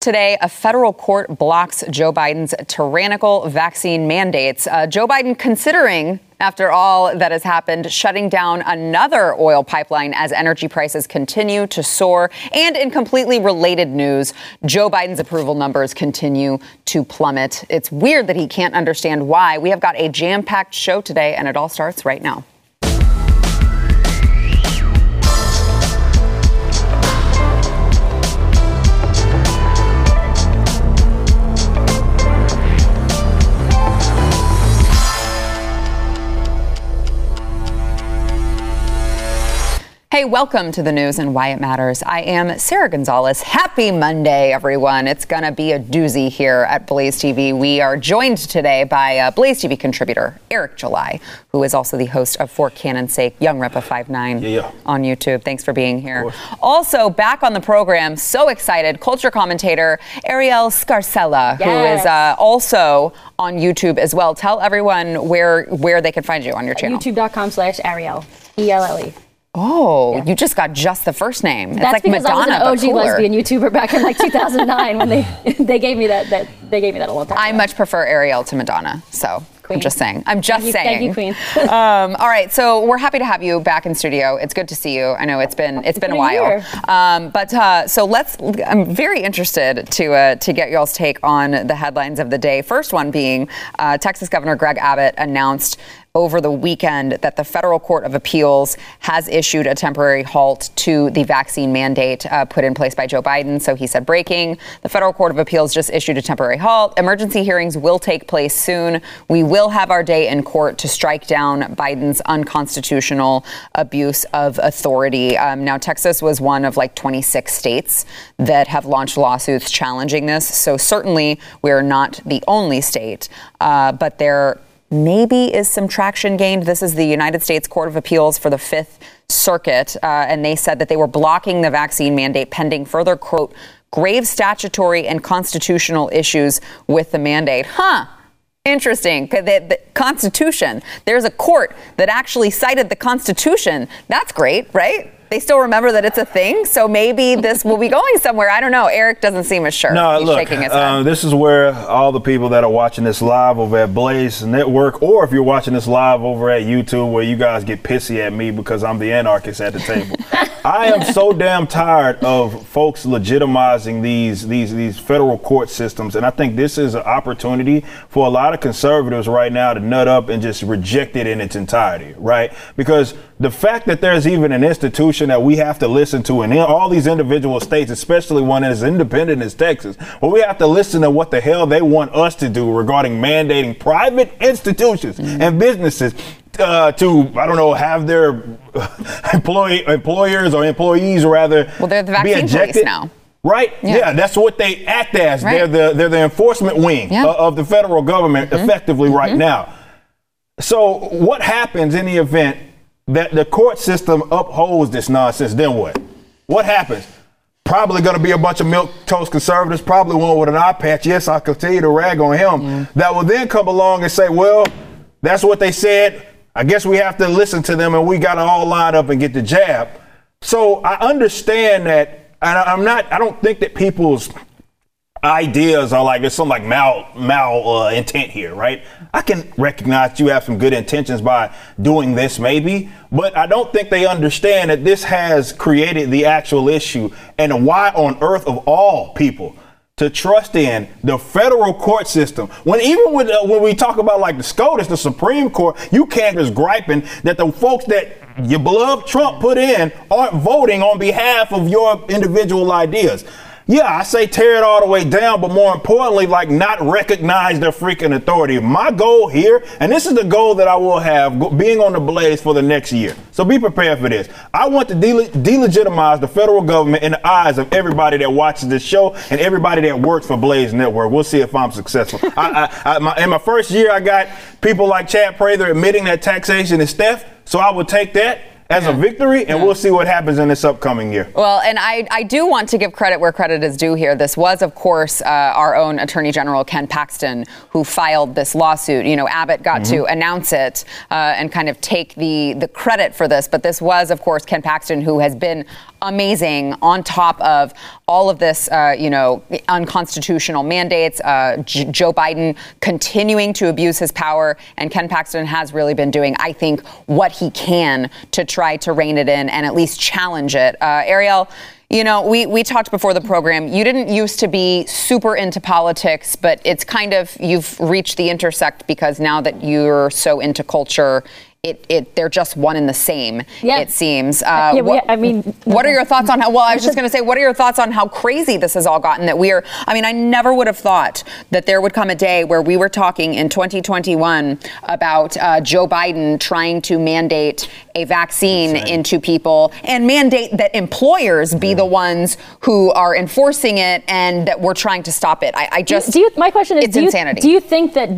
Today, a federal court blocks Joe Biden's tyrannical vaccine mandates. Uh, Joe Biden considering, after all that has happened, shutting down another oil pipeline as energy prices continue to soar. And in completely related news, Joe Biden's approval numbers continue to plummet. It's weird that he can't understand why. We have got a jam packed show today, and it all starts right now. Hey, welcome to the news and why it matters. I am Sara Gonzales. Happy Monday, everyone. It's going to be a doozy here at Blaze TV. We are joined today by uh, Blaze TV contributor Eric July, who is also the host of For Canon's Sake, Young Rippa 59 yeah, yeah. on YouTube. Thanks for being here. Also, back on the program, so excited, culture commentator Arielle Scarcella, Yes. who is uh, also on YouTube as well. Tell everyone where where they can find you on your channel. YouTube.com slash Arielle. E Oh, you just got just the first name. It's That's like because Madonna, I was an OG lesbian YouTuber back in like 2009 when they they gave me that that they gave me that a long time I ago. much prefer Arielle to Madonna. So I'm just saying. I'm just Thank you- saying. thank you, Queen. um, all right, so we're happy to have you back in studio. It's good to see you. I know it's been it's been a been a while. Um, but uh, so let's. I'm very interested to uh, to get y'all's take on the headlines of the day. First one being uh, Texas Governor Greg Abbott announced over the weekend that the federal court of appeals has issued a temporary halt to the vaccine mandate uh, put in place by Joe Biden. So he said, breaking, the federal court of appeals just issued a temporary halt. Emergency hearings will take place soon. We will have our day in court to strike down Biden's unconstitutional abuse of authority. Um, now, Texas was one of like 26 states that have launched lawsuits challenging this. So certainly we're not the only state, uh, but there maybe is some traction gained. This is the United States Court of Appeals for the Fifth Circuit, uh, and they said that they were blocking the vaccine mandate pending further, quote, grave statutory and constitutional issues with the mandate. Huh. Interesting. The, the Constitution. There's a court that actually cited the Constitution. That's great, right? They still remember that it's a thing, so maybe this will be going somewhere. I don't know. Eric doesn't seem as sure. No, He's look, shaking his head. uh, this is where all the people that are watching this live over at Blaze Network, or if you're watching this live over at YouTube, where you guys get pissy at me because I'm the anarchist at the table. I am so damn tired of folks legitimizing these these these federal court systems, and I think this is an opportunity for a lot of conservatives right now to nut up and just reject it in its entirety, right? Because the fact that there's even an institution that we have to listen to in all these individual states, especially one as independent as Texas, where we have to listen to what the hell they want us to do regarding mandating private institutions and businesses uh, to, I don't know, have their employee employers or employees rather Well, they're the be vaccine police ejected. now. Right? Yeah. Yeah. that's what they act as. Right. They're the they're the enforcement wing Yeah. Mm-hmm. of, of the federal government effectively right now. So what happens in the event that the court system upholds this nonsense? Then what? What happens? Probably going to be a bunch of milk toast conservatives, probably one with an eye patch. Yes, I'll continue to rag on him. That will then come along and say, well, that's what they said. I guess we have to listen to them and we got to all line up and get the jab. So I understand that, and I'm not, I don't think that people's ideas are like there's some like mal mal uh, intent here, right? I can recognize you have some good intentions by doing this, maybe, but I don't think they understand that this has created the actual issue and why on earth of all people to trust in the federal court system when even with uh, when we talk about like the SCOTUS, the Supreme Court, you can't just griping that the folks that your beloved Trump put in aren't voting on behalf of your individual ideas. Yeah, I say tear it all the way down, but more importantly, like not recognize their freaking authority. My goal here, and this is the goal that I will have being on the blaze for the next year. So be prepared for this. I want to dele- delegitimize the federal government in the eyes of everybody that watches this show and everybody that works for Blaze Network. We'll see if I'm successful. I, I, I, my, in my first year, I got people like Chad Prather admitting that taxation is theft. So I will take that as a victory, and we'll see what happens in this upcoming year. Well, and I, I do want to give credit where credit is due here. This was, of course, uh, our own Attorney General Ken Paxton who filed this lawsuit. You know, Abbott got to announce it uh, and kind of take the the credit for this, but this was, of course, Ken Paxton who has been amazing on top of all of this, uh, you know, unconstitutional mandates. Uh, J- Joe Biden continuing to abuse his power, and Ken Paxton has really been doing, I think, what he can to try to rein it in and at least challenge it. Uh, Arielle. You know, we, we talked before the program. You didn't used to be super into politics, but it's kind of, you've reached the intersect because now that you're so into culture, it, it they're just one and the same. Yeah. It seems. Uh, Yeah, we- what, I mean- what are your thoughts on how? Well, I was just going to say, what are your thoughts on how crazy this has all gotten? That we are. I mean, I never would have thought that there would come a day where we were talking in 2021 about uh, Joe Biden trying to mandate a vaccine into people and mandate that employers be the ones who are enforcing it and that we're trying to stop it. I, I just. do you, my question is, it's do you, insanity. do you think that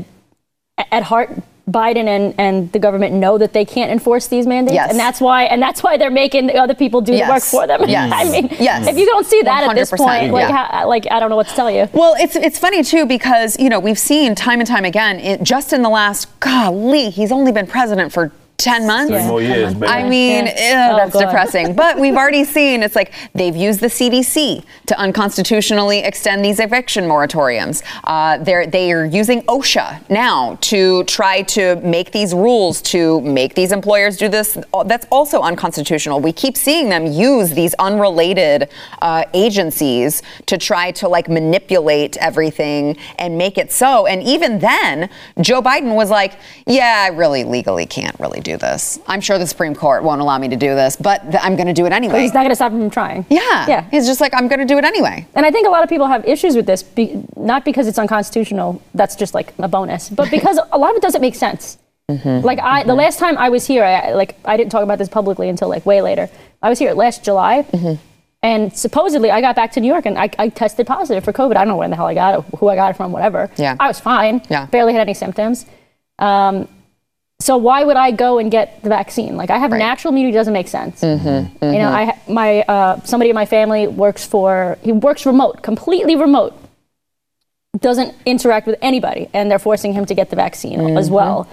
at heart Biden and, and the government know that they can't enforce these mandates, Yes. and that's why and that's why they're making the other people do the work for them. Yes. I mean, Yes. if you don't see that at this point, like, yeah. how, like I don't know what to tell you. Well, it's it's funny too because you know we've seen time and time again it, just in the last golly he's only been president for. 10 months? Three more years, baby. I mean, Yeah. ew, Oh, that's God. depressing. But we've already seen it's like they've used the CDC to unconstitutionally extend these eviction moratoriums. Uh, they're they are using OSHA now to try to make these rules to make these employers do this. That's also unconstitutional. We keep seeing them use these unrelated uh, agencies to try to like manipulate everything and make it so. And even then, Joe Biden was like, "Yeah, I really legally can't really do this. I'm sure the Supreme Court won't allow me to do this, but th- I'm going to do it anyway." He's not going to stop him from trying. yeah, yeah. He's just like, "I'm going to do it anyway." And I think a lot of people have issues with this, be, not because it's unconstitutional. That's just like a bonus, but because a lot of it doesn't make sense. Mm-hmm. Like I, the last time I was here, I like I didn't talk about this publicly until like way later. I was here last July, Mm-hmm. and supposedly I got back to New York and I, I tested positive for COVID. I don't know where the hell I got it, who I got it from, whatever. Yeah. I was fine. Yeah. barely had any symptoms. Um, so why would I go and get the vaccine? Like I have Right. natural immunity, doesn't make sense. Mm-hmm, You know, I my uh, somebody in my family works for he works remote, completely remote, doesn't interact with anybody, and they're forcing him to get the vaccine as Mm-hmm, well.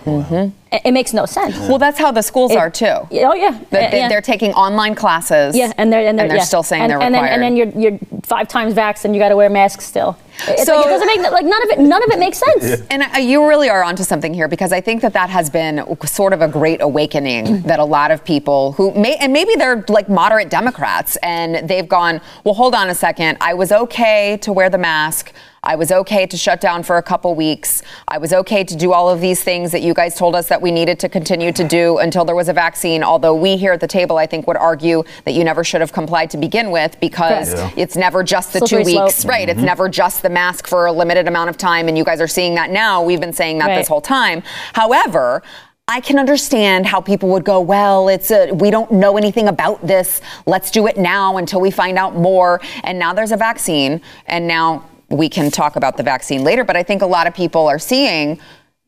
It, it makes no sense. Well, that's how the schools are too. Oh yeah, That they, yeah. They're taking online classes. yeah, and they're and they're, yeah. still saying and, they're and required. then and then you're you're five times vaxxed and you got to wear masks still. It's So- like, it doesn't make like none of it none of it makes sense. And uh, you really are onto something here because I think that that has been sort of a great awakening that a lot of people who may, and maybe they're like moderate Democrats and they've gone, well, hold on a second. I was okay to wear the mask. I was okay to shut down for a couple weeks. I was okay to do all of these things that you guys told us that we needed to continue to do until there was a vaccine. Although we here at the table, I think, would argue that you never should have complied to begin with because Correct. it's never just the Slippery two slope. weeks, right? It's mm-hmm. never just the mask for a limited amount of time, and you guys are seeing that now. We've been saying that Right. this whole time. However, I can understand how people would go, well, it's a, we don't know anything about this. Let's do it now until we find out more. And now there's a vaccine, and now we can talk about the vaccine later. But I think a lot of people are seeing,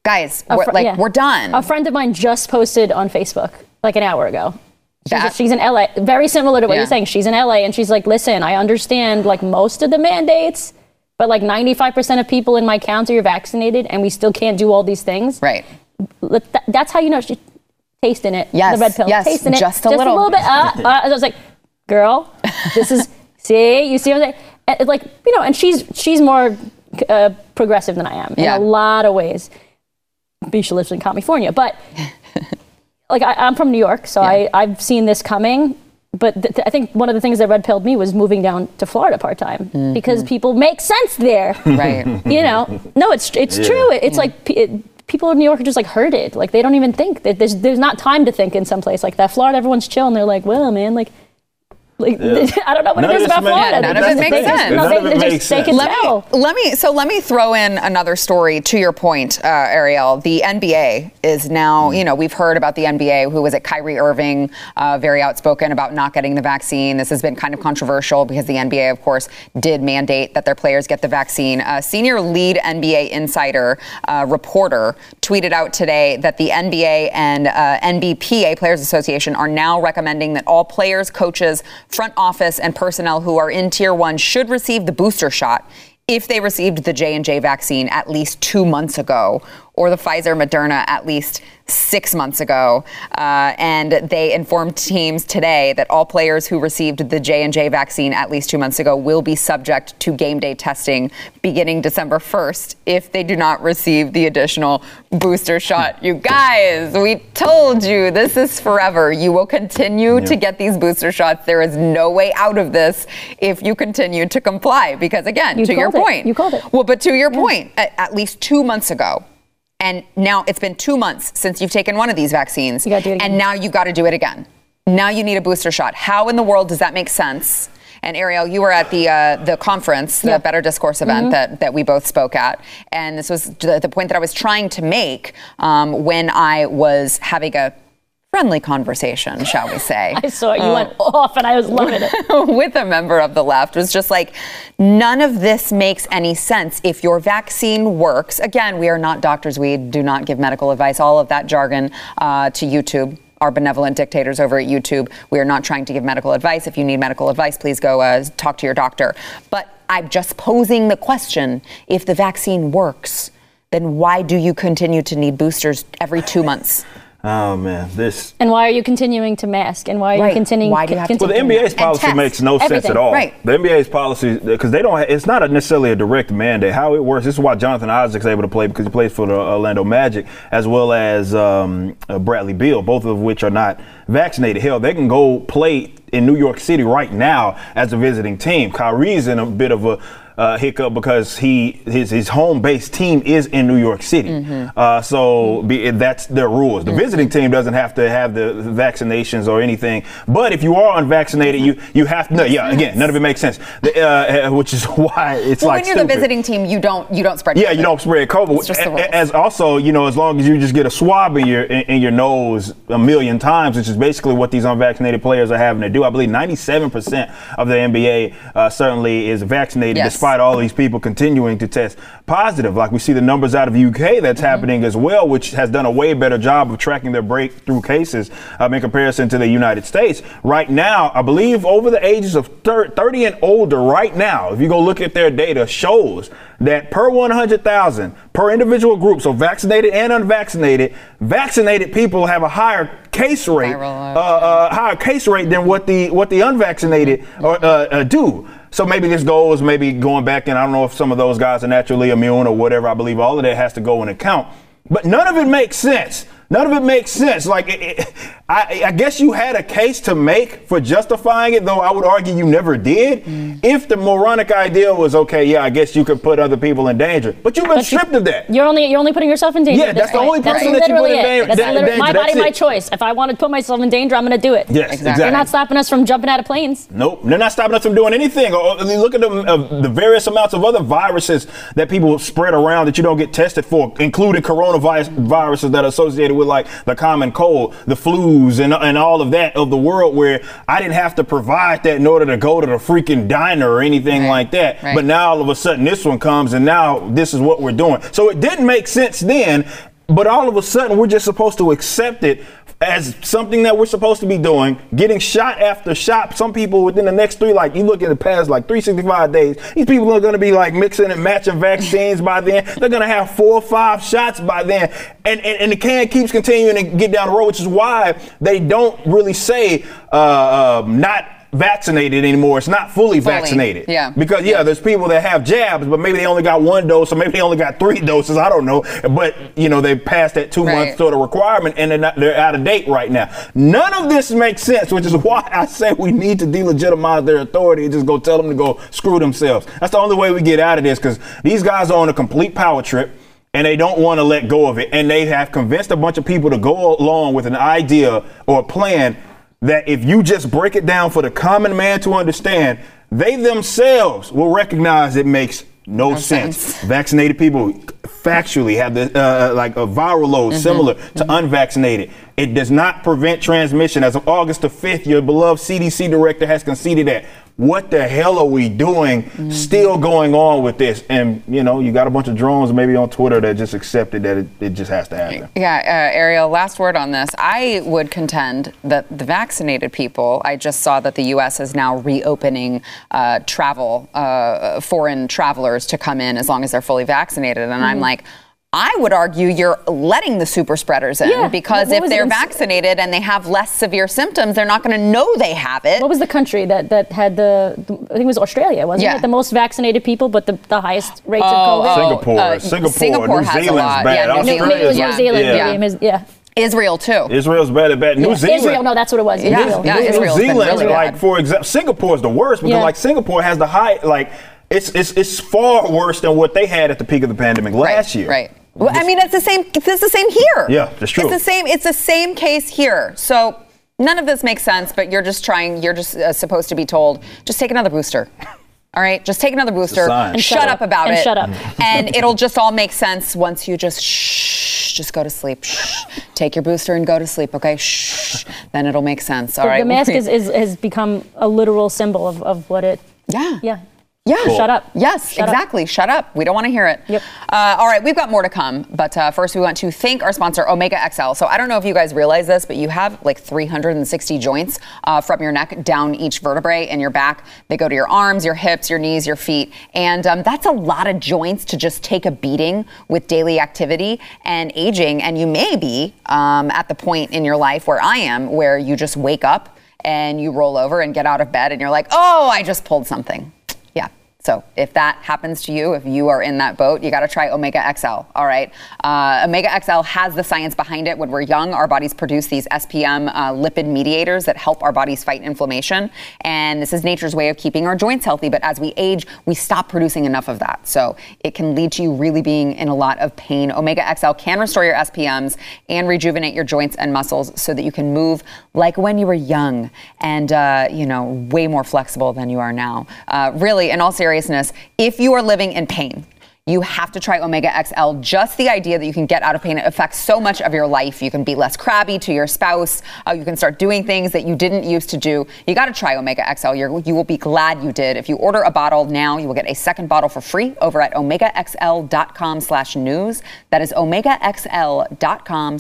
guys, A we're, fr- like yeah. we're done. A friend of mine just posted on Facebook like an hour ago. She's, That- she's in LA, very similar to what Yeah. you're saying. She's in LA and she's like, listen, I understand like most of the mandates, but like 95% of people in my county are vaccinated and we still can't do all these things. right. That's how you know she's tasting it. Yes, The red pill. yes, tasting it. just a little. bit. Uh, uh, I was like, girl, this is, see, you see what I'm saying? And, Like, you know, and she's, she's more uh, progressive than I am Yeah. in a lot of ways. Bisha lives in California, but like I, I'm from New York, so I, I've seen this coming. But th- th- I think one of the things that red pilled me was moving down to Florida part time mm-hmm. because people make sense there. Right. you know, no, it's it's Yeah. true. It, it's like p- it, people in New York are just like herded. Like they don't even think. That There's there's not time to think in some place like that. Florida, everyone's chill and they're like, well, man, like. Like, Yeah. I don't know what None it of about Florida. Yeah, none of it makes they sense. no, None they- of it they just- makes they sense. can let tell. me let me so let me throw in another story to your point, uh, Arielle. The NBA is now, you know, we've heard about the NBA. Who was it? Kyrie Irving, uh, very outspoken about not getting the vaccine. This has been kind of controversial because the NBA, of course, did mandate that their players get the vaccine. Uh, senior lead NBA insider uh, reporter tweeted out today that the NBA and uh, NBPA Players Association are now recommending that all players, coaches, front office, and personnel who are in Tier One should receive the booster shot if they received the J&J vaccine at least two months ago or the Pfizer Moderna at least six months ago, uh, and they informed teams today that all players who received the J and J vaccine at least two months ago will be subject to game day testing beginning December 1st if they do not receive the additional booster shot. You guys, we told you this is forever. You will continue Yeah. to get these booster shots. There is no way out of this if you continue to comply. Because again, You to your it. point, You called it. Well, but to your point, at, at least two months ago. And now it's been two months since you've taken one of these vaccines. You gotta do it again. And now you've got to do it again. Now you need a booster shot. How in the world does that make sense? And Arielle, you were at the uh, the conference, the Yeah. Better Discourse event Mm-hmm. that, that we both spoke at, and this was the, the point that I was trying to make um, when I was having a friendly conversation, shall we say? I saw it. You went off, and I was loving it. with a member of the left was just like, none of this makes any sense. If your vaccine works, again, we are not doctors, we do not give medical advice, all of that jargon uh, to YouTube. Our benevolent dictators over at YouTube. We are not trying to give medical advice. If you need medical advice, please go uh, talk to your doctor. But I'm just posing the question if the vaccine works, then why do you continue to need boosters every two months? Oh man, this. And why are you continuing to mask? And why are Right. you continuing? Why do you have to- Well, the NBA's policy makes no sense at all. Right. The NBA's policy because they don't. It's not a necessarily a direct mandate. How it works. This is why Jonathan Isaac's able to play because he plays for the Orlando Magic as well as um, uh, Bradley Beal, both of which are not vaccinated. Hell, they can go play in New York City right now as a visiting team. Kyrie's in a bit of a uh, hiccup because he his his home base team is in New York City. Mm-hmm. Uh, so be, that's their rules. The visiting team doesn't have to have the vaccinations or anything. But if you are unvaccinated, you you have to. No, yeah, again, none of it makes sense. The, uh, which is why it's Well, like when you're the visiting team, you don't you don't spread. Yeah, COVID. you don't spread COVID. It's just the rules. As also, you know, as long as you just get a swab in your in, in your nose a million times, which is basically what these unvaccinated players are having to do. I believe 97% of the NBA uh, certainly is vaccinated, Yes. despite all these people continuing to test positive. Like we see the numbers out of UK that's happening as well, which has done a way better job of tracking their breakthrough cases um, in comparison to the United States. Right now, I believe over the ages of 30 and older, right now, if you go look at their data, shows that per 100,000 per individual group, so vaccinated and unvaccinated, vaccinated people have a higher case rate, uh, uh, higher case rate than what the what the unvaccinated uh, uh, do. So maybe this goal is maybe going back, and I don't know if some of those guys are naturally immune or whatever. I believe all of that has to go in account, but none of it makes sense. None of it makes sense. Like, it, it, I, I guess you had a case to make for justifying it, though I would argue you never did. Mm. If the moronic idea was okay, yeah, I guess you could put other people in danger, but you've been But you- stripped of that. You're only you're only putting yourself in danger. Yeah, that's the only That's person that you put in it. That's danger. my That's body, my choice. If I want to put myself in danger, I'm going to do it. Yes, Exactly. exactly. They're not stopping us from jumping out of planes. Nope, they're not stopping us from doing anything. Or, or look at the, uh, the various amounts of other viruses that people spread around that you don't get tested for, including coronavirus viruses that are associated with like the common cold, the flus, and, and all of that of the world. Where I didn't have to provide that in order to go to the freaking diner or anything Right, like that. right. But now all of a sudden this one comes, and now this is what we're doing. So it didn't make sense then, but all of a sudden we're just supposed to accept it as something that we're supposed to be doing, getting shot after shot. Some people within the next three, like you look at the past like 365 days, these people are going to be like mixing and matching vaccines by then. They're going to have four or five shots by then. And, and, and the can keeps continuing to get down the road, which is why they don't really say uh, um, not vaccinated anymore. It's not fully, vaccinated. yeah. Because yeah, there's people that have jabs, but maybe they only got one dose, or maybe they only got three doses. I don't know. But you know, they passed that two Right. month sort of requirement, and they're not, they're out of date right now. None of this makes sense, which is why I say we need to delegitimize their authority and just go tell them to go screw themselves. That's the only way we get out of this, because these guys are on a complete power trip. And they don't want to let go of it. And they have convinced a bunch of people to go along with an idea or a plan that if you just break it down for the common man to understand, they themselves will recognize it makes no, sense. sense. Vaccinated people factually have the uh, uh like a viral load mm-hmm. similar to mm-hmm. unvaccinated. It does not prevent transmission. As of August the 5th, your beloved CDC director has conceded that. What the hell are we doing still going on with this? And, you know, you got a bunch of drones maybe on Twitter that just accepted that it, it just has to happen. Yeah, uh, Arielle, last word on this. I would contend that the vaccinated people, I just saw that the U.S. is now reopening uh, travel, uh, foreign travelers to come in as long as they're fully vaccinated. And I'm like, I would argue you're letting the super spreaders in Yeah. because What- what if they're vaccinated and they have less severe symptoms, they're not going to know they have it. What was the country that, that had the, the- I think it was Australia, wasn't Yeah. it? The most vaccinated people, but the, the highest rates Oh, of COVID. Singapore, uh, Singapore, Singapore New has a Zealand's lot. bad. Yeah, New No, maybe it was New. Zealand. Yeah. maybe it yeah. Israel too. Israel's bad at bad. New Yeah, Zealand. Israel, no, that's what it was. Yeah, Israel. yeah, New Israel's been Zealand, really like bad. for example, Singapore is the worst because Yeah. like Singapore has the high, like it's it's it's far worse than what they had at the peak of the pandemic last right, year. Right. Well, I mean, it's the same. It's the same here. Yeah, that's true. It's the same. It's the same case here. So none of this makes sense. But you're just trying. You're just uh, supposed to be told. Just take another booster. All right, just take another booster. And shut shut up up. about And it. shut up. and it'll just all make sense once you just shh, just go to sleep. Shh. Take your booster and go to sleep. Okay, shh. Then it'll make sense. All The- right. The mask is, is, has become a literal symbol of, of what it. Yeah. Yeah. Yeah. Shut up. Yes, Shut up. exactly. Shut up. We don't want to hear it. Yep. Uh, all right, we've got more to come, but uh, first we want to thank our sponsor, Omega XL. So I don't know if you guys realize this, but you have like 360 joints uh, from your neck down each vertebrae in your back. They go to your arms, your hips, your knees, your feet, and um, that's a lot of joints to just take a beating with daily activity and aging. And you may be um, at the point in your life where I am, where you just wake up and you roll over and get out of bed, and you're like, oh, I just pulled something. So if that happens to you, if you are in that boat, you got to try Omega XL. All right. Uh, Omega XL has the science behind it. When we're young, our bodies produce these SPM uh, lipid mediators that help our bodies fight inflammation. And this is nature's way of keeping our joints healthy. But as we age, we stop producing enough of that. So it can lead to you really being in a lot of pain. Omega XL can restore your SPMs and rejuvenate your joints and muscles so that you can move like when you were young and, uh, you know, way more flexible than you are now. Uh, really, in all seriousness, if you are living in pain, you have to try Omega XL. Just the idea that you can get out of pain it affects so much of your life. You can be less crabby to your spouse. Uh, you can start doing things that you didn't used to do. You got to try Omega XL. You're, you will be glad you did. If you order a bottle now, you will get a second bottle for free over at omegaxl.com slash news. That is omegaxl.com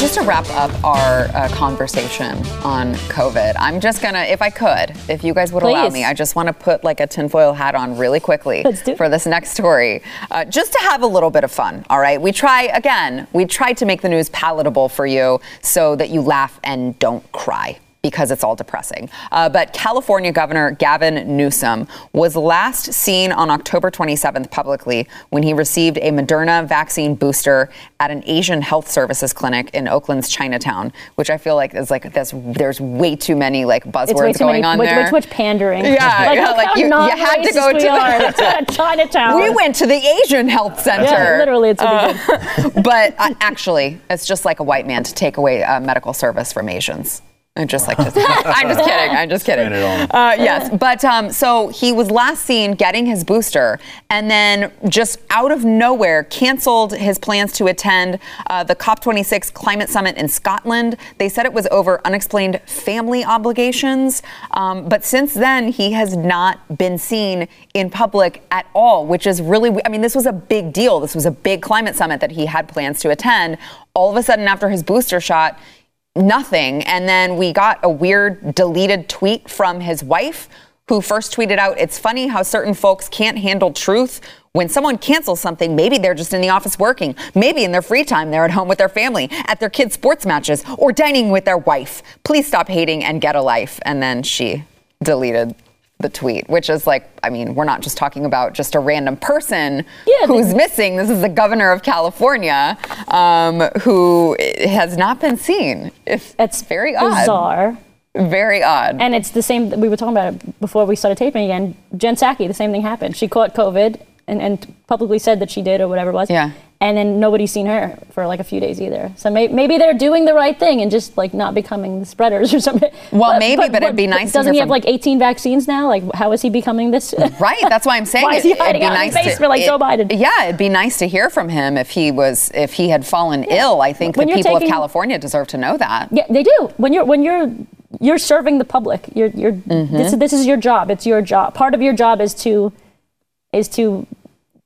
Just to wrap up our uh, conversation on COVID, I'm just gonna, if I could, if you guys would allow me, I just want to put like a tinfoil hat on really quickly for this next story, uh, just to have a little bit of fun. All right, we try again. We try to make the news palatable for you so that you laugh and don't cry. Because it's all depressing. Uh, but California Governor Gavin Newsom was last seen on October 27th publicly when he received a Moderna vaccine booster at an Asian health services clinic in Oakland's Chinatown, which I feel like is like this, there's way too many like It's buzzwords going many, on way, there. way too much pandering. Yeah, like, yeah, like you- you had to go to the- Chinatown. we went to the Asian Health Center. Yeah, literally, it's good. but uh, actually, it's just like a white man to take away uh, medical service from Asians. I'm just like, just, I'm just kidding. I'm just kidding. Spin it on 'em. Uh, yes, but um, so he was last seen getting his booster, and then just out of nowhere canceled his plans to attend uh, the COP26 climate summit in Scotland. They said it was over unexplained family obligations, um, but since then he has not been seen in public at all, which is really. I mean, this was a big deal. This was a big climate summit that he had plans to attend. All of a sudden, after his booster shot nothing. And then we got a weird deleted tweet from his wife, who first tweeted out, It's funny how certain folks can't handle truth. When someone cancels something, maybe they're just in the office working. Maybe in their free time, they're at home with their family, at their kids' sports matches, or dining with their wife. Please stop hating and get a life. And then she deleted the tweet, which is like, I mean, we're not just talking about just a random person Yeah, who's missing. This is the governor of California um, who has not been seen. It's, It's very odd. bizarre. Very odd. And it's the same. We were talking about it before we started taping again. Jen Psaki, the same thing happened. She caught COVID and, and publicly said that she did or whatever it was. Yeah. And then nobody's seen her for like a few days either. So may, maybe they're doing the right thing and just like not becoming the spreaders or something. Well, maybe, but it'd be nice to Doesn't he have from- like 18 vaccines now? Like, how is he becoming this? Right, that's why I'm saying Why it, is he it'd hiding be out in his nice to, basement like it- Joe Biden? Yeah, it'd be nice to hear from him if he was if he had fallen ill. I think When the people of California deserve to know that. Yeah, they do. When you're when you're you're serving the public, you're you're Mm-hmm. this is this is your job. It's your job. Part of your job is to is to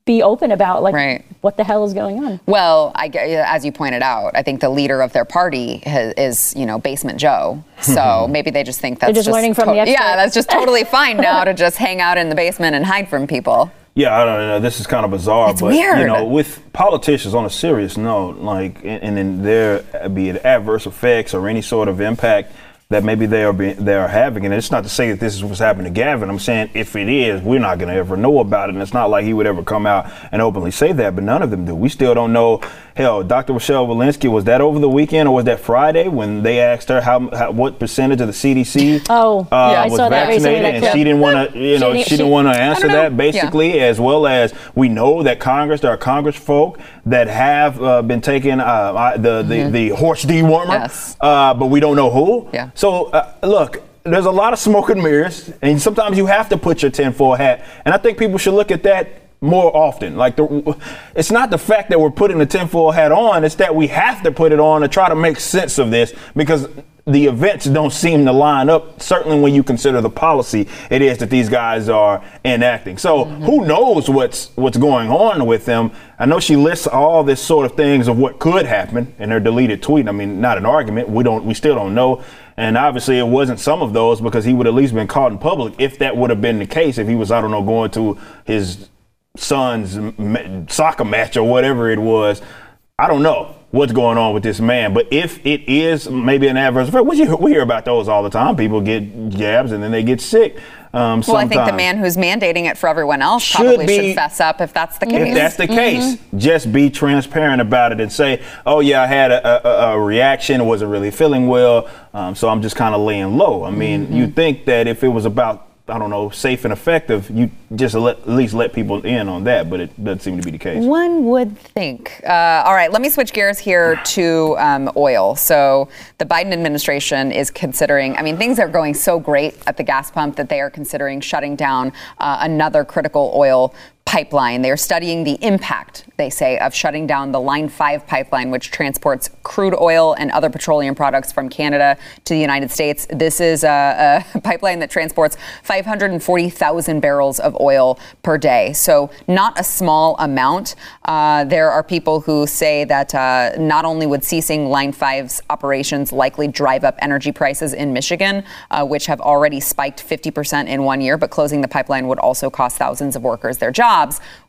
be open about like Right. what the hell is going on. Well, I, as you pointed out, I think the leader of their party has, is, you know, Basement Joe. So maybe they just think that's just learning from the expert. Yeah, that's just totally fine now to just hang out in the basement and hide from people. Yeah, I don't know. This is kind of bizarre, It's but you know, with politicians on a serious note, like, and, and then there be it adverse effects or any sort of impact that maybe they are be, they are having, and it's not to say that this is what's happening to Gavin. I'm saying if it is, we're not going to ever know about it, and it's not like he would ever come out and openly say that. But none of them do. We still don't know. Hell, Dr. Rochelle Walensky was that over the weekend or was that Friday when they asked her how, how what percentage of the CDC Oh, uh, yeah, I was saw vaccinated, that and she didn't want to, you know, she, she- didn't want to answer that. Yeah. Basically, as well as we know that Congress, there are Congress folk that have uh, been taking uh, the, the the horse dewormer, Yes. uh, but we don't know who. Yeah. So uh, look. There's a lot of smoke and mirrors, and sometimes you have to put your tinfoil hat. And I think people should look at that more often. Like, the, it's not the fact that we're putting the tinfoil hat on; it's that we have to put it on to try to make sense of this because the events don't seem to line up. Certainly, when you consider the policy it is that these guys are enacting. So, mm-hmm. who knows what's what's going on with them? I know she lists all this sort of things of what could happen in her deleted tweet. I mean, not an argument. We don't. We still don't know. And obviously, it wasn't some of those because he would at least been caught in public if that would have been the case. If he was, I don't know, going to his son's soccer match or whatever it was. I don't know what's going on with this man, but if it is maybe an adverse effect, we hear, we hear about those all the time. People get jabs and then they get sick. Um, Well, I think the man who's mandating it for everyone else Should probably be- should fess up if that's the case. If that's the case, Mm-hmm. just be transparent about it and say, "Oh yeah, I had a, a, a reaction. Wasn't really feeling well, um, so I'm just kind of laying low." I mean, Mm-hmm. you think that if it was about I don't know, safe and effective, you just let, at least let people in on that, but it doesn't seem to be the case. One would think. Uh, all right, let me switch gears here to um, oil. So, the Biden administration is considering, I mean, things are going so great at the gas pump that they are considering shutting down uh, another critical oil pipeline. They are studying the impact, they say, of shutting down the Line 5 pipeline, which transports crude oil and other petroleum products from Canada to the United States. This is a, a pipeline that transports 540,000 barrels of oil per day. So, not a small amount. Uh, there are people who say that uh, not only would ceasing Line 5's operations likely drive up energy prices in Michigan, uh, which have already spiked 50% in one year, but closing the pipeline would also cost thousands of workers their jobs,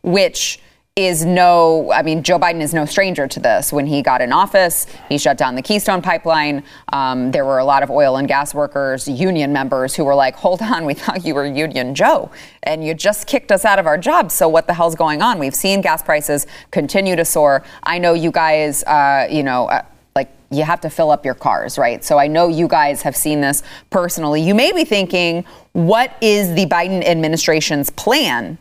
which is no, I mean, Joe Biden is no stranger to this. When he got in office, he shut down the Keystone pipeline. Um, there were a lot of oil and gas workers, union members, who were like, hold on, we thought you were Union Joe, and you just kicked us out of our jobs. So what the hell's going on? We've seen gas prices continue to soar. I know you guys, uh, you know, uh, like you have to fill up your cars, right? So I know you guys have seen this personally. You may be thinking, what is the Biden administration's plan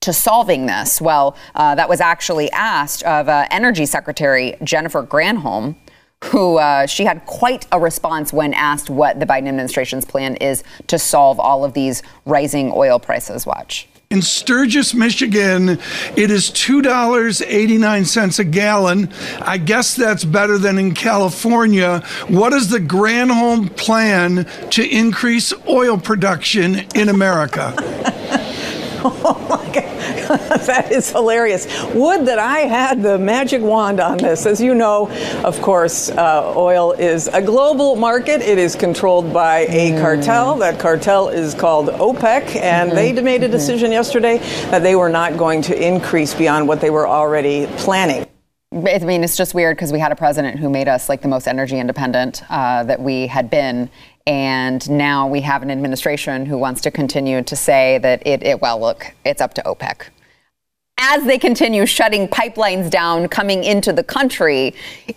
to solving this? Well, uh, that was actually asked of uh, Energy Secretary Jennifer Granholm, who uh, she had quite a response when asked what the Biden administration's plan is to solve all of these rising oil prices. Watch. In Sturgis, Michigan, it is $2.89 a gallon. I guess that's better than in California. What is the Granholm plan to increase oil production in America? Oh my God. that is hilarious. Would that I had the magic wand on this. As you know, of course, uh, oil is a global market. It is controlled by a cartel. That cartel is called OPEC, and they made a decision yesterday that they were not going to increase beyond what they were already planning. I mean, it's just weird because we had a president who made us like the most energy independent uh, that we had been. And now we have an administration who wants to continue to say that it, it well, look, it's up to OPEC. As they continue shutting pipelines down coming into the country,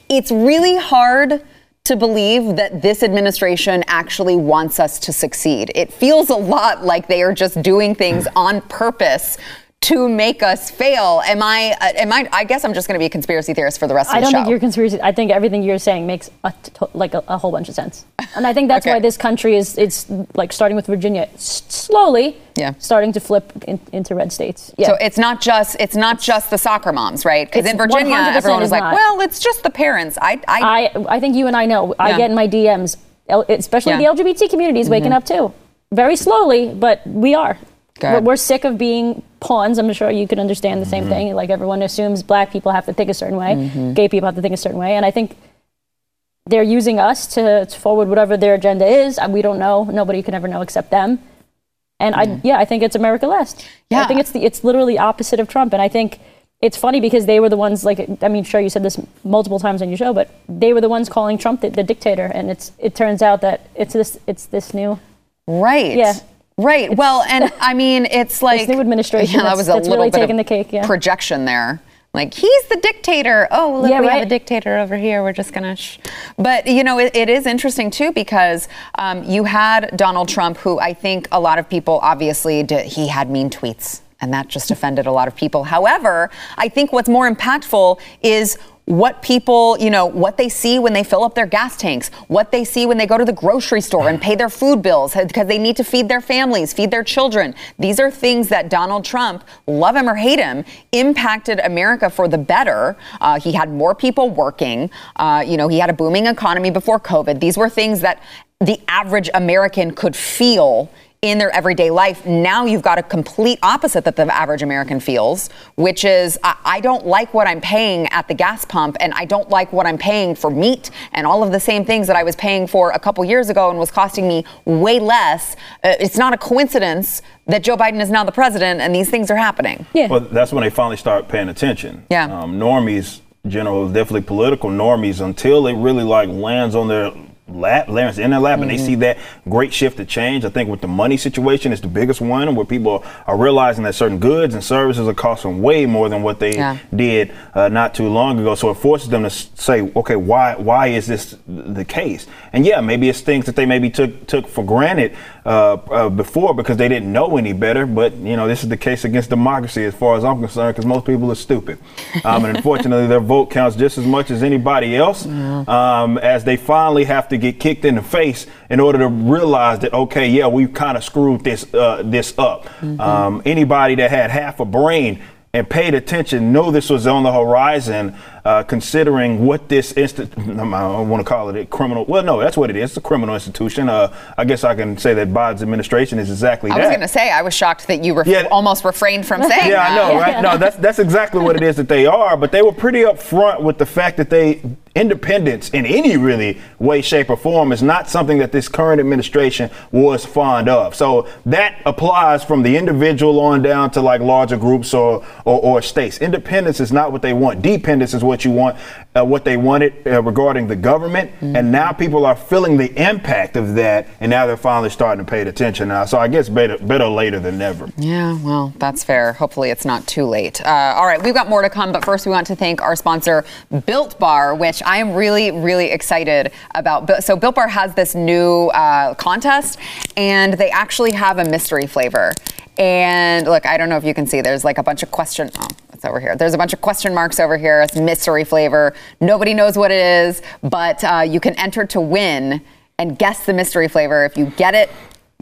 it's really hard to believe that this administration actually wants us to succeed. It feels a lot like they are just doing things on purpose to make us fail. Am I? Uh, am I? I guess I'm just going to be a conspiracy theorist for the rest of I the show. I don't think you're conspiracy. I think everything you're saying makes a t- to- like a, a whole bunch of sense, and I think that's Okay. why this country is it's like starting with Virginia, s- slowly, Yeah. starting to flip in, into red states. Yeah. So it's not just it's not just the soccer moms, right? Because in Virginia, 100% everyone was is like, not. "Well, it's just the parents." I, I, I I think you and I know. Yeah. I get in my DMs, especially Yeah. Mm-hmm. the LGBT community is waking up too, very slowly, but we are. Good. We're, sick of being pawns. I'm sure you can understand the same mm-hmm. thing. Like everyone assumes black people have to think a certain way, mm-hmm. gay people have to think a certain way, and I think they're using us to, to forward whatever their agenda is. We don't know. Nobody can ever know except them. And I, mm. yeah, I think it's America last. Yeah. I think it's the, it's literally opposite of Trump. And I think it's funny because they were the ones like I mean, sure you said this multiple times on your show, but they were the ones calling Trump the, the dictator. And it's it turns out that it's this it's this new Right. Yeah. Right. Well, and I mean, it's like new administration Yeah, that was a little really bit taking of the cake, yeah. projection there. Like he's the dictator. Oh, look, Yeah, we have a dictator over here. We're just gonna. Sh-. But you know, it, it is interesting too because um, you had Donald Trump, who I think a lot of people obviously did, he had mean tweets, and that just offended a lot of people. However, I think what's more impactful is what people, you know, what they see when they fill up their gas tanks, what they see when they go to the grocery store and pay their food bills because they need to feed their families, feed their children. These are things that Donald Trump, love him or hate him, impacted America for the better. Uh, he had more people working. Uh, you know, he had a booming economy before COVID. These were things that the average American could feel in their everyday life. Now you've got a complete opposite that the average American feels, which is I, I don't like what I'm paying at the gas pump, and I don't like what I'm paying for meat and all of the same things that I was paying for a couple years ago and was costing me way less. Uh, it's not a coincidence that Joe Biden is now the president and these things are happening. yeah. Well, that's when they finally start paying attention. Yeah. Um, normies, general, definitely political normies, until it really like lands on their lap, lands in their lap, and they Mm-hmm. see that great shift of change. I think with the money situation, it's the biggest one where people are realizing that certain goods and services are costing way more than what they Yeah. did uh, not too long ago. So it forces them to say, okay, why why is this the case? And yeah, maybe it's things that they maybe took took for granted uh, uh, before because they didn't know any better. But you know, this is the case against democracy as far as I'm concerned, because most people are stupid, um, and unfortunately, their vote counts just as much as anybody else. Um, as they finally have to get kicked in the face in order to realize that okay, yeah, we've kind of screwed this uh, this up. Um, anybody that had half a brain and paid attention, know this was on the horizon, uh, considering what this instant, I don't want to call it a criminal, well, no, that's what it is. It's a criminal institution. Uh, I guess I can say that Biden's administration is exactly I that. was going to say, I was shocked that you ref- Yeah. almost refrained from saying Yeah, I know, right? No, that's that's exactly what it is that they are. But they were pretty upfront with the fact that they independence in any really way, shape, or form is not something that this current administration was fond of. So that applies from the individual on down to like larger groups or or, or states. Independence is not what they want. Dependence is what you want. Uh, what they wanted uh, regarding the government, and now people are feeling the impact of that, and now they're finally starting to pay attention now. So I guess better better later than never. Yeah, well, that's fair. Hopefully, it's not too late. Uh, all right, we've got more to come, but first, we want to thank our sponsor, Built Bar, which I am really, really excited about. So, Built Bar has this new uh, contest, and they actually have a mystery flavor. And look, I don't know if you can see, there's like a bunch of question. Oh, it's over here. There's a bunch of question marks over here. It's mystery flavor. Nobody knows what it is, but uh, you can enter to win and guess the mystery flavor. If you get it,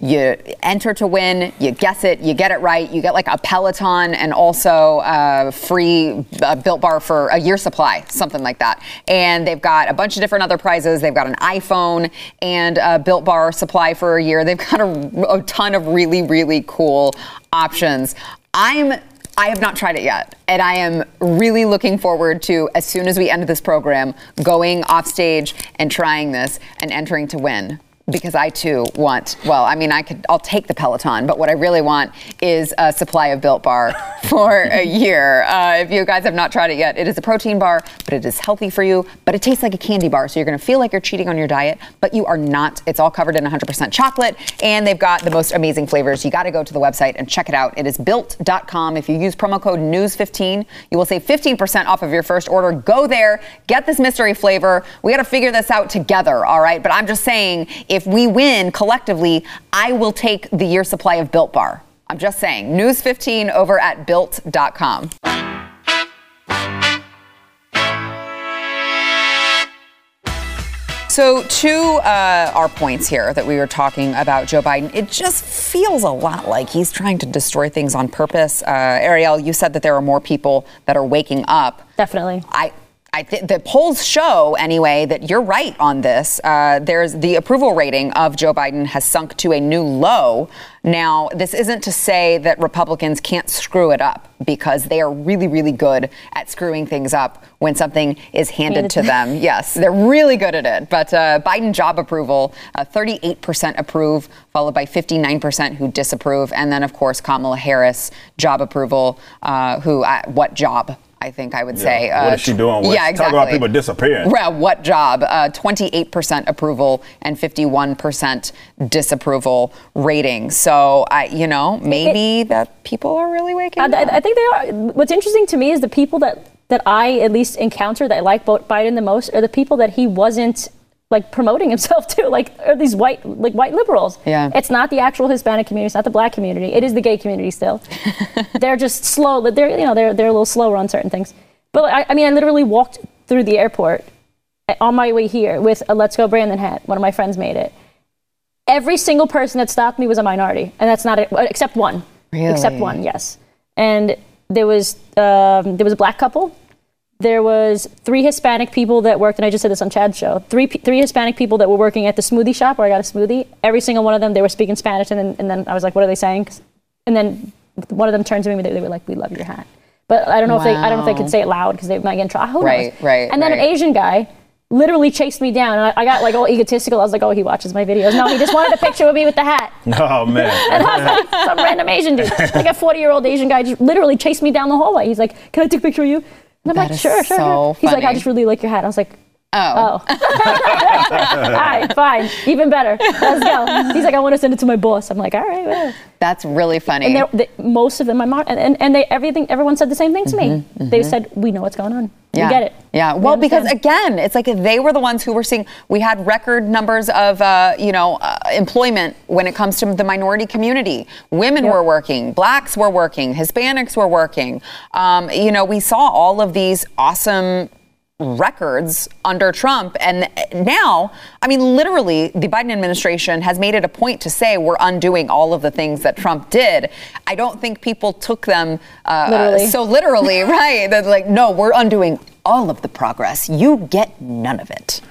you enter to win, you guess it, you get it right, you get like a Peloton and also a free Built Bar for a year supply, something like that. And they've got a bunch of different other prizes. They've got an iPhone and a Built Bar supply for a year. They've got a, a ton of really, really cool options. I'm I have not tried it yet, and I am really looking forward to as soon as we end this program, going off stage and trying this and entering to win. Because I too want, well, I mean, I could, I'll take the Peloton, but what I really want is a supply of Built Bar for a year. Uh, if you guys have not tried it yet, it is a protein bar, but it is healthy for you, but it tastes like a candy bar. So you're going to feel like you're cheating on your diet, but you are not. It's all covered in 100% chocolate, and they've got the most amazing flavors. You got to go to the website and check it out. It is built.com. If you use promo code NEWS15, you will save 15% off of your first order. Go there, get this mystery flavor. We got to figure this out together, all right? But I'm just saying, if we win collectively, I will take the year supply of Built Bar. I'm just saying. News 15 over at built.com. So, to uh, our points here that we were talking about Joe Biden, it just feels a lot like he's trying to destroy things on purpose. Uh, Arielle, you said that there are more people that are waking up. Definitely. I I th- the polls show anyway that you're right on this. Uh, there's the approval rating of Joe Biden has sunk to a new low. Now, this isn't to say that Republicans can't screw it up because they are really, really good at screwing things up when something is handed to them. Yes, they're really good at it. But uh, Biden job approval, uh, 38% approve, followed by 59% who disapprove, and then of course Kamala Harris job approval. Uh, who? What job? I think I would say. Yeah. What is she doing? What, yeah, exactly. Talk about people disappearing. Well, what job? Uh, 28% approval and 51% disapproval rating. So, I, you know, maybe that people are really waking I, up. I, I think they are. What's interesting to me is the people that that I at least encounter that like Biden the most are the people that he wasn't like promoting himself to like are these white like white liberals. Yeah. it's not the actual hispanic community. It's not the black community. It is the gay community still. They're just slow. They're you know they're they're a little slower on certain things. But I, I mean i literally walked through the airport uh, on my way here with a let's go brandon hat. One of my friends made it. Every single person that stopped me was a minority. And that's not it except one. Really? except one yes. And there was um, there was a black couple there was three Hispanic people that worked, and I just said this on Chad's show. Three three Hispanic people that were working at the smoothie shop where I got a smoothie. Every single one of them, they were speaking Spanish, and then and then I was like, "What are they saying?" And then one of them turned to me, and they, they were like, "We love your hat." But I don't know if they I don't know if they could say it loud because they might get in trouble. Who knows? Right, right, And then right. an Asian guy literally chased me down, and I, I got like all egotistical. I was like, "Oh, he watches my videos." No, he just wanted a picture with me with the hat. Oh man. And I was like, some random Asian dude, like a 40 year old Asian guy, just literally chased me down the hallway. He's like, "Can I take a picture of you?" And I'm That like, "Sure, sure." so sure." He's like, "I just really like your hat." I was like, oh. "Oh, all right, fine, even better. Let's go." He's like, "I want to send it to my boss." I'm like, "All right." Whatever. That's really funny. And they're, most of them, are mar- and, and and they everything, everyone said the same thing to me. They said, "We know what's going on. Mm-hmm, yeah. We get it." Yeah. We Well, because again, it's like they were the ones who were seeing. We had record numbers of, uh, you know, uh, employment when it comes to the minority community. Women Yep. were working, blacks were working, Hispanics were working. Um, you know, we saw all of these awesome records under Trump. And now, I mean, literally, the Biden administration has made it a point to say we're undoing all of the things that Trump did. I don't think people took them uh, Literally. so literally, right? That like, no, we're undoing all of the progress. You get none of it.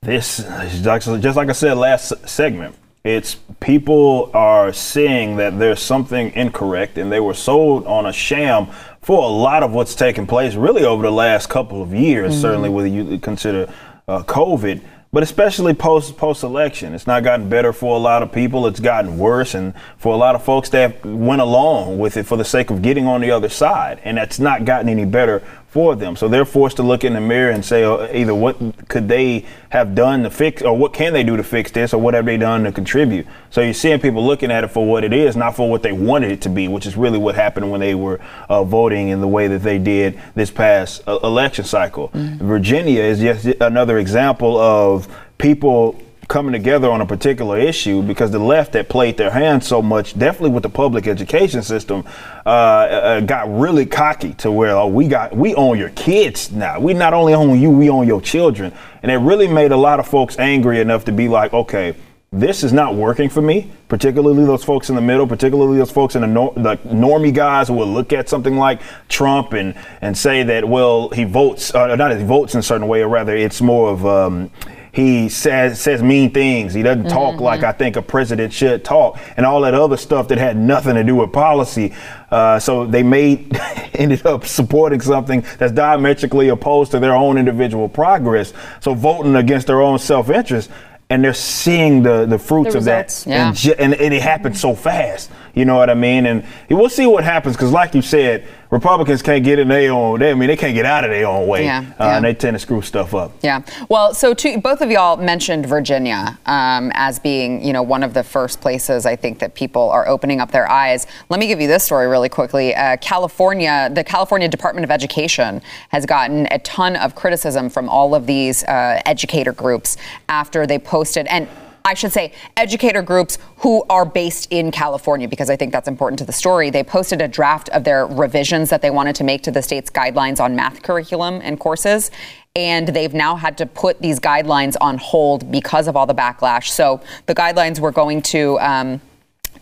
This is just just like I said last segment. It's people are seeing that there's something incorrect, and they were sold on a sham for a lot of what's taken place, really over the last couple of years. Certainly, whether you consider uh, COVID, but especially post post election, it's not gotten better for a lot of people. It's gotten worse, and for a lot of folks that went along with it for the sake of getting on the other side, and that's not gotten any better for them. So they're forced to look in the mirror and say uh, either what could they have done to fix, or what can they do to fix this, or what have they done to contribute. So you're seeing people looking at it for what it is, not for what they wanted it to be, which is really what happened when they were uh, voting in the way that they did this past uh, election cycle. Virginia is just another example of people coming together on a particular issue because the left that played their hand so much, definitely with the public education system, uh, uh, got really cocky to where oh, we got we own your kids now. We not only own you, we own your children, and it really made a lot of folks angry enough to be like, okay. This is not working for me, particularly those folks in the middle, particularly those folks in the, nor- the normie guys who will look at something like Trump and, and say that, well, he votes, uh, not he votes in a certain way, or rather, it's more of um, he says says mean things. He doesn't talk like I think a president should talk, and all that other stuff that had nothing to do with policy. Uh, so they made ended up supporting something that's diametrically opposed to their own individual progress. So voting against their own self interest. And they're seeing the, the fruits The of that. Yeah. and, and it happened so fast. You know what I mean? And we'll see what happens because, like you said, Republicans can't get in their own. They, I mean, they can't get out of their own way, Yeah, uh, yeah. and they tend to screw stuff up. Yeah. Well, so two, both of y'all mentioned Virginia um, as being, you know, one of the first places I think that people are opening up their eyes. Let me give you this story really quickly. Uh, California, the California Department of Education has gotten a ton of criticism from all of these uh, educator groups after they posted and. I should say educator groups who are based in California because I think that's important to the story. They posted a draft of their revisions that they wanted to make to the state's guidelines on math curriculum and courses. And they've now had to put these guidelines on hold because of all the backlash. So the guidelines were going to um,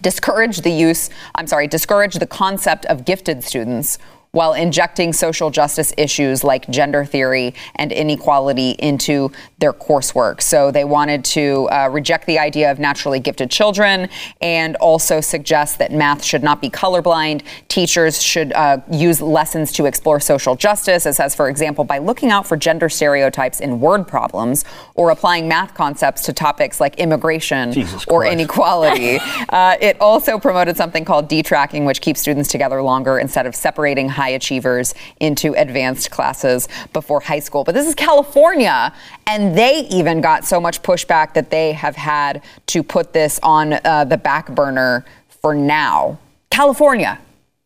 discourage the use, I'm sorry, discourage the concept of gifted students while injecting social justice issues like gender theory and inequality into their coursework. So they wanted to uh, reject the idea of naturally gifted children and also suggest that math should not be colorblind. Teachers should uh, use lessons to explore social justice. as, says, for example, by looking out for gender stereotypes in word problems or applying math concepts to topics like immigration Jesus or Christ. inequality. uh, it also promoted something called detracking, which keeps students together longer instead of separating high achievers into advanced classes before high school. But this is California, and they even got so much pushback that they have had to put this on uh, the back burner for now. California.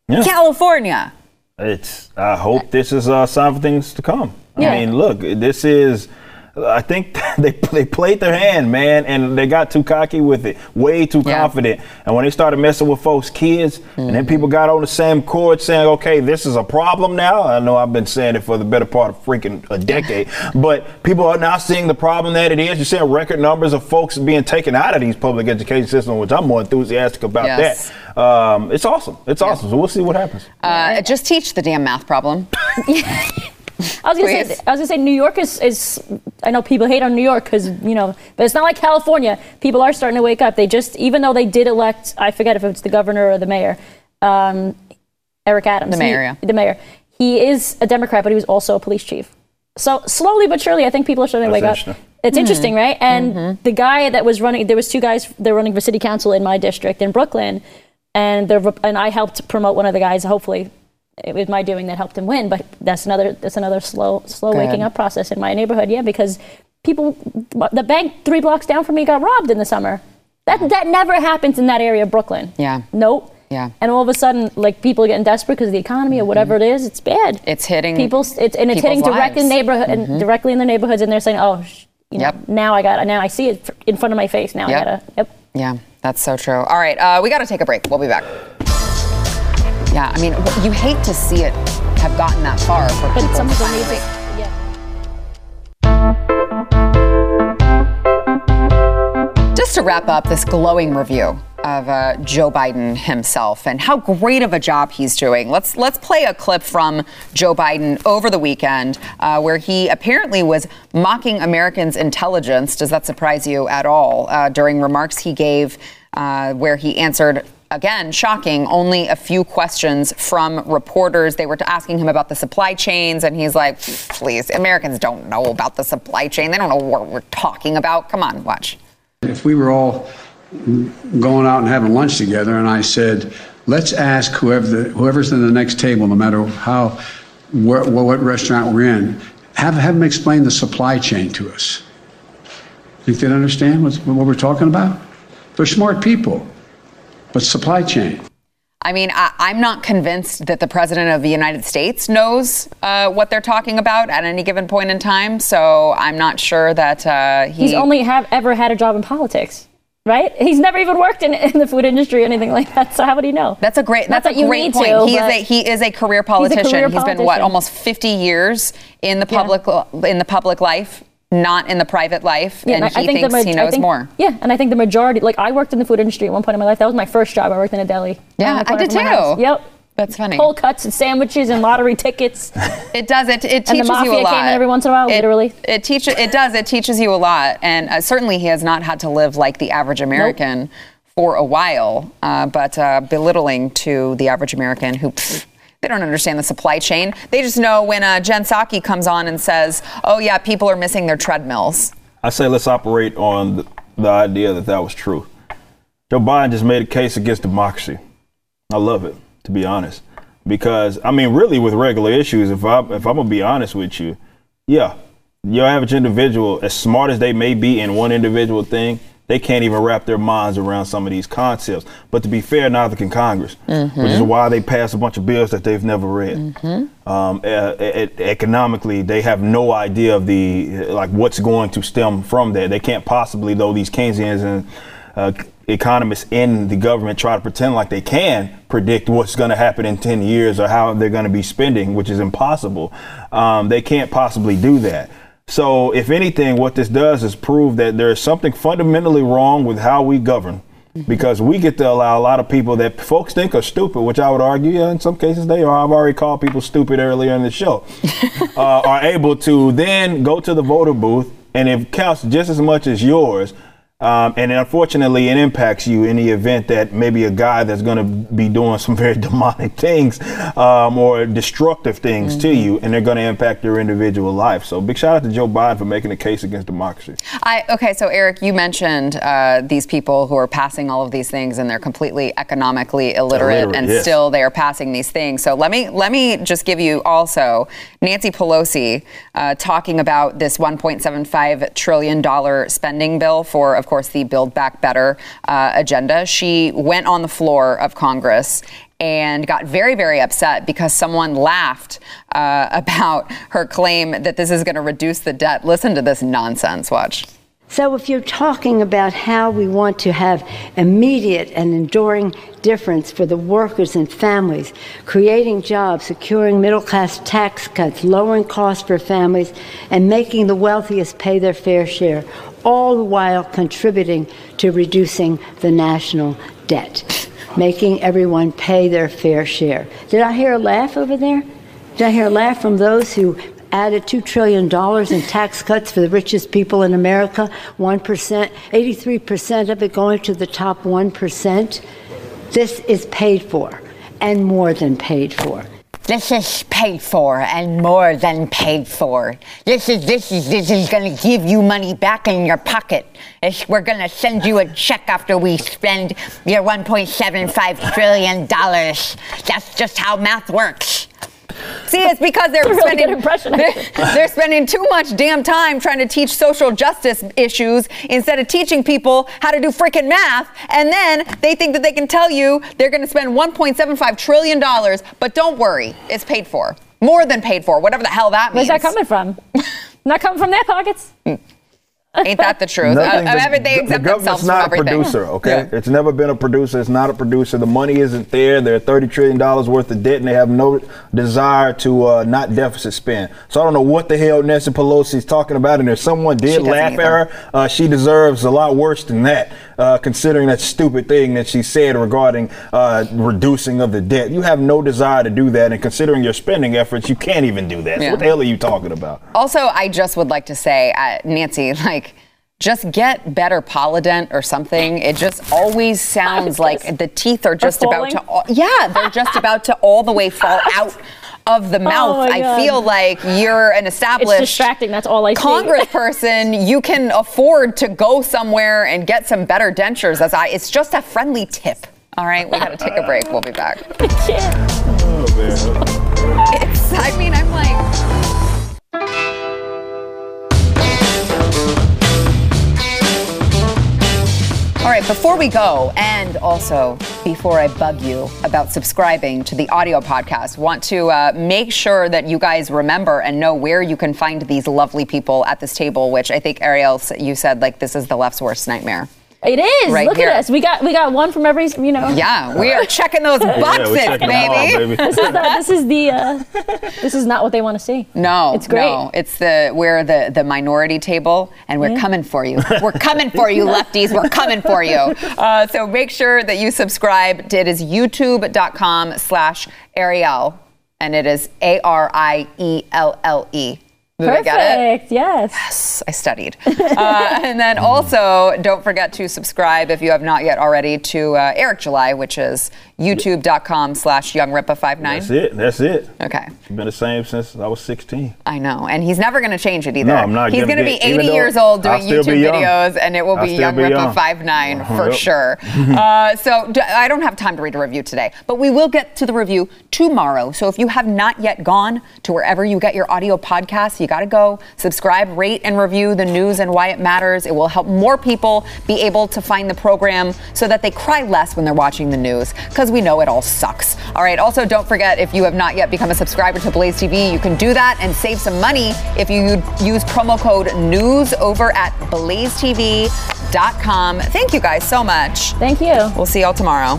Yeah. California. It's. I hope this is a sign for things to come. Yeah. I mean, look, this is. I think they they played their hand, man, and they got too cocky with it, way too Yeah. confident. And when they started messing with folks' kids, and Mm-hmm. then people got on the same chord saying, "Okay, this is a problem now." I know I've been saying it for the better part of freaking a decade, but people are now seeing the problem that it is. You're seeing record numbers of folks being taken out of these public education systems, which I'm more enthusiastic about Yes. that. Um, it's awesome. It's awesome. So we'll see what happens. Uh, just teach the damn math problem. I was gonna Please. say, I was gonna say, New York is, is I know people hate on New York because you know, but it's not like California. People are starting to wake up. They just, even though they did elect, I forget if it's the governor or the mayor, um, Eric Adams. The mayor, He- yeah. The mayor. He is a Democrat, but he was also a police chief. So slowly but surely, I think people are starting to wake up. interesting. It's interesting, right? And Mm-hmm. the guy that was running, there was two guys. They're running for city council in my district in Brooklyn, and they're and I helped promote one of the guys. Hopefully, it was my doing that helped him win. But that's another that's another slow slow Good. waking up process in my neighborhood. Yeah, because people, the bank three blocks down from me got robbed in the summer. That that never happens in that area of Brooklyn. Yeah. Nope. Yeah. And all of a sudden, like people are getting desperate because of the economy or whatever it is. It's bad. It's hitting people. It's and it's hitting directly neighborhood and directly in the neighborhoods, and they're saying, "Oh, sh- you know, Yep. now I got now I see it in front of my face. Now Yep. I gotta." Yep. Yeah, that's so true. All right, uh, we got to take a break. We'll be back. Yeah, I mean, you hate to see it have gotten that far for But people. some people Yeah. Just to wrap up this glowing review of uh, Joe Biden himself and how great of a job he's doing. Let's let's play a clip from Joe Biden over the weekend uh, where he apparently was mocking Americans' intelligence. Does that surprise you at all? Uh, during remarks he gave, uh, where he answered. Again, shocking, only a few questions from reporters. They were asking him about the supply chains, and he's like, please, Americans don't know about the supply chain. They don't know what we're talking about. Come on, watch. If we were all going out and having lunch together, and I said, let's ask whoever the, whoever's in the next table, no matter how, where, what restaurant we're in, have, have them explain the supply chain to us. Think they'd understand what we're talking about? They're smart people, but supply chain. I mean, I, I'm not convinced that the president of the United States knows uh, what they're talking about at any given point in time. So I'm not sure that uh, he. He's only have ever had a job in politics, right? He's never even worked in, in the food industry or anything like that. So how would he know? That's a great. Not That's that a you great need point. to, he is a he is a career politician. career He's been what almost 50 years in the Yeah. public in the public life, not in the private life, Yeah, and, I- he I think thinks ma- he knows think- more. Yeah, and I think the majority, like I worked in the food industry at one point in my life. That was my first job. I worked in a deli. Yeah, I did from my house. too. Yep. That's funny. Cold cuts and sandwiches and lottery tickets. It does. It, it And teaches you a lot. came in every once in a while, It- literally. It teaches. It does. It teaches you a lot, and uh, certainly he has not had to live like the average American for a while. Uh, but uh, belittling to the average American who. pff, they don't understand the supply chain. They just know when uh, Jen Psaki comes on and says, "Oh yeah, people are missing their treadmills." I say let's operate on the, idea that that was true. Joe Biden just made a case against democracy. I love it, to be honest, because I mean, really, with regular issues, if I if I'm gonna be honest with you, yeah, your average individual, as smart as they may be in one individual thing, they can't even wrap their minds around some of these concepts. But to be fair, neither can Congress, which is why they pass a bunch of bills that they've never read. Um, e- e- economically, they have no idea of the like what's going to stem from that. They can't possibly, though these Keynesians and uh, economists in the government try to pretend like they can predict what's going to happen in 10 years or how they're going to be spending, which is impossible. Um, they can't possibly do that. So, if anything, what this does is prove that there is something fundamentally wrong with how we govern because we get to allow a lot of people that folks think are stupid, which I would argue, yeah, in some cases they are. I've already called people stupid earlier in the show, uh, are able to then go to the voter booth and it counts just as much as yours. Um, and unfortunately, it impacts you in the event that maybe a guy that's going to be doing some very demonic things um, or destructive things mm-hmm. to you, and they're going to impact your individual life. So, big shout out to Joe Biden for making a case against democracy. I, okay, so Eric, you mentioned uh, these people who are passing all of these things, and they're completely economically illiterate, illiterate and yes. still they are passing these things. So let me let me just give you also Nancy Pelosi uh, talking about this 1.75 trillion dollar spending bill for, of course, the Build Back Better uh, agenda. She went on the floor of Congress and got very, very upset because someone laughed uh, about her claim that this is going to reduce the debt. Listen to this nonsense. Watch. So, if you're talking about how we want to have immediate and enduring difference for the workers and families, creating jobs, securing middle class tax cuts, lowering costs for families, and making the wealthiest pay their fair share, all the while contributing to reducing the national debt, making everyone pay their fair share. Did I hear a laugh over there? Did I hear a laugh from those who added $2 trillion in tax cuts for the richest people in America? 1%, 83% of it going to the top 1%. This is paid for and more than paid for. This is paid for and more than paid for. This is this is this is going to give you money back in your pocket. It's, we're going to send you a check after we spend your 1.75 trillion dollars. That's just how math works. See, it's because they're really spending they're, they're, spending too much damn time trying to teach social justice issues instead of teaching people how to do freaking math. And then they think that they can tell you they're going to spend 1.75 trillion dollars, but don't worry, it's paid for, more than paid for, whatever the hell that means. Where's that coming from? Not coming from their pockets. Hmm. Ain't that the truth? Nothing, uh, everything the, the government's not a producer, okay? Yeah. It's never been a producer. It's not a producer. The money isn't there. They're thirty trillion dollars worth of debt, and they have no desire to uh, not deficit spend. So I don't know what the hell Nancy Pelosi is talking about. And if someone did laugh either. at her, uh, she deserves a lot worse than that, uh, considering that stupid thing that she said regarding uh, reducing of the debt. You have no desire to do that, and considering your spending efforts, you can't even do that. Yeah. So what the hell are you talking about? Also, I just would like to say, uh, Nancy, like just get better Polident or something. It just always sounds like the teeth are just about to, yeah, they're just about to all the way fall out of the oh mouth. Oh I feel like you're an established it's distracting. That's all I congressperson. you can afford to go somewhere and get some better dentures. As I, it's just a friendly tip. All right, we got to take a break. We'll be back. I can't. Oh, man. It's. I mean, I'm like. All right, before we go, and also before I bug you about subscribing to the audio podcast, want to uh, make sure that you guys remember and know where you can find these lovely people at this table, which I think Arielle, you said like this is the left's worst nightmare. It is. Right Look here. at us. We got we got one from every you know. Yeah, we are checking those boxes, yeah, baby. All, baby. this is the, this is the uh, this is not what they want to see. No, it's great. No, it's the we're the the minority table, and we're yeah. coming for you. We're coming for you, lefties. We're coming for you. Uh, so make sure that you subscribe. It is YouTube.com/slash Arielle, and it is A R I E L L E. Perfect. Yes. Yes, I studied. uh, and then also, don't forget to subscribe if you have not yet already to uh, Eric July, which is youtube.com slash youngrippa59. That's it. That's it. Okay. It's been the same since I was 16. I know. And he's never going to change it either. No, I'm not He's going to be 80 years old doing YouTube videos, and it will be Young Rippa 59 for yep. sure. uh, so I don't have time to read a review today, but we will get to the review tomorrow. So if you have not yet gone to wherever you get your audio podcasts, you got to go subscribe, rate, and review the news and why it matters. It will help more people be able to find the program so that they cry less when they're watching the news because we know it all sucks. All right. Also, don't forget if you have not yet become a subscriber to Blaze TV, you can do that and save some money if you use promo code NEWS over at blazetv.com. Thank you guys so much. Thank you. We'll see y'all tomorrow.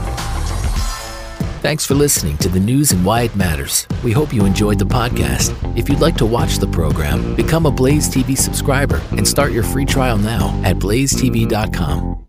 Thanks for listening to the news and why it matters. We hope you enjoyed the podcast. If you'd like to watch the program, become a Blaze TV subscriber and start your free trial now at blazetv.com.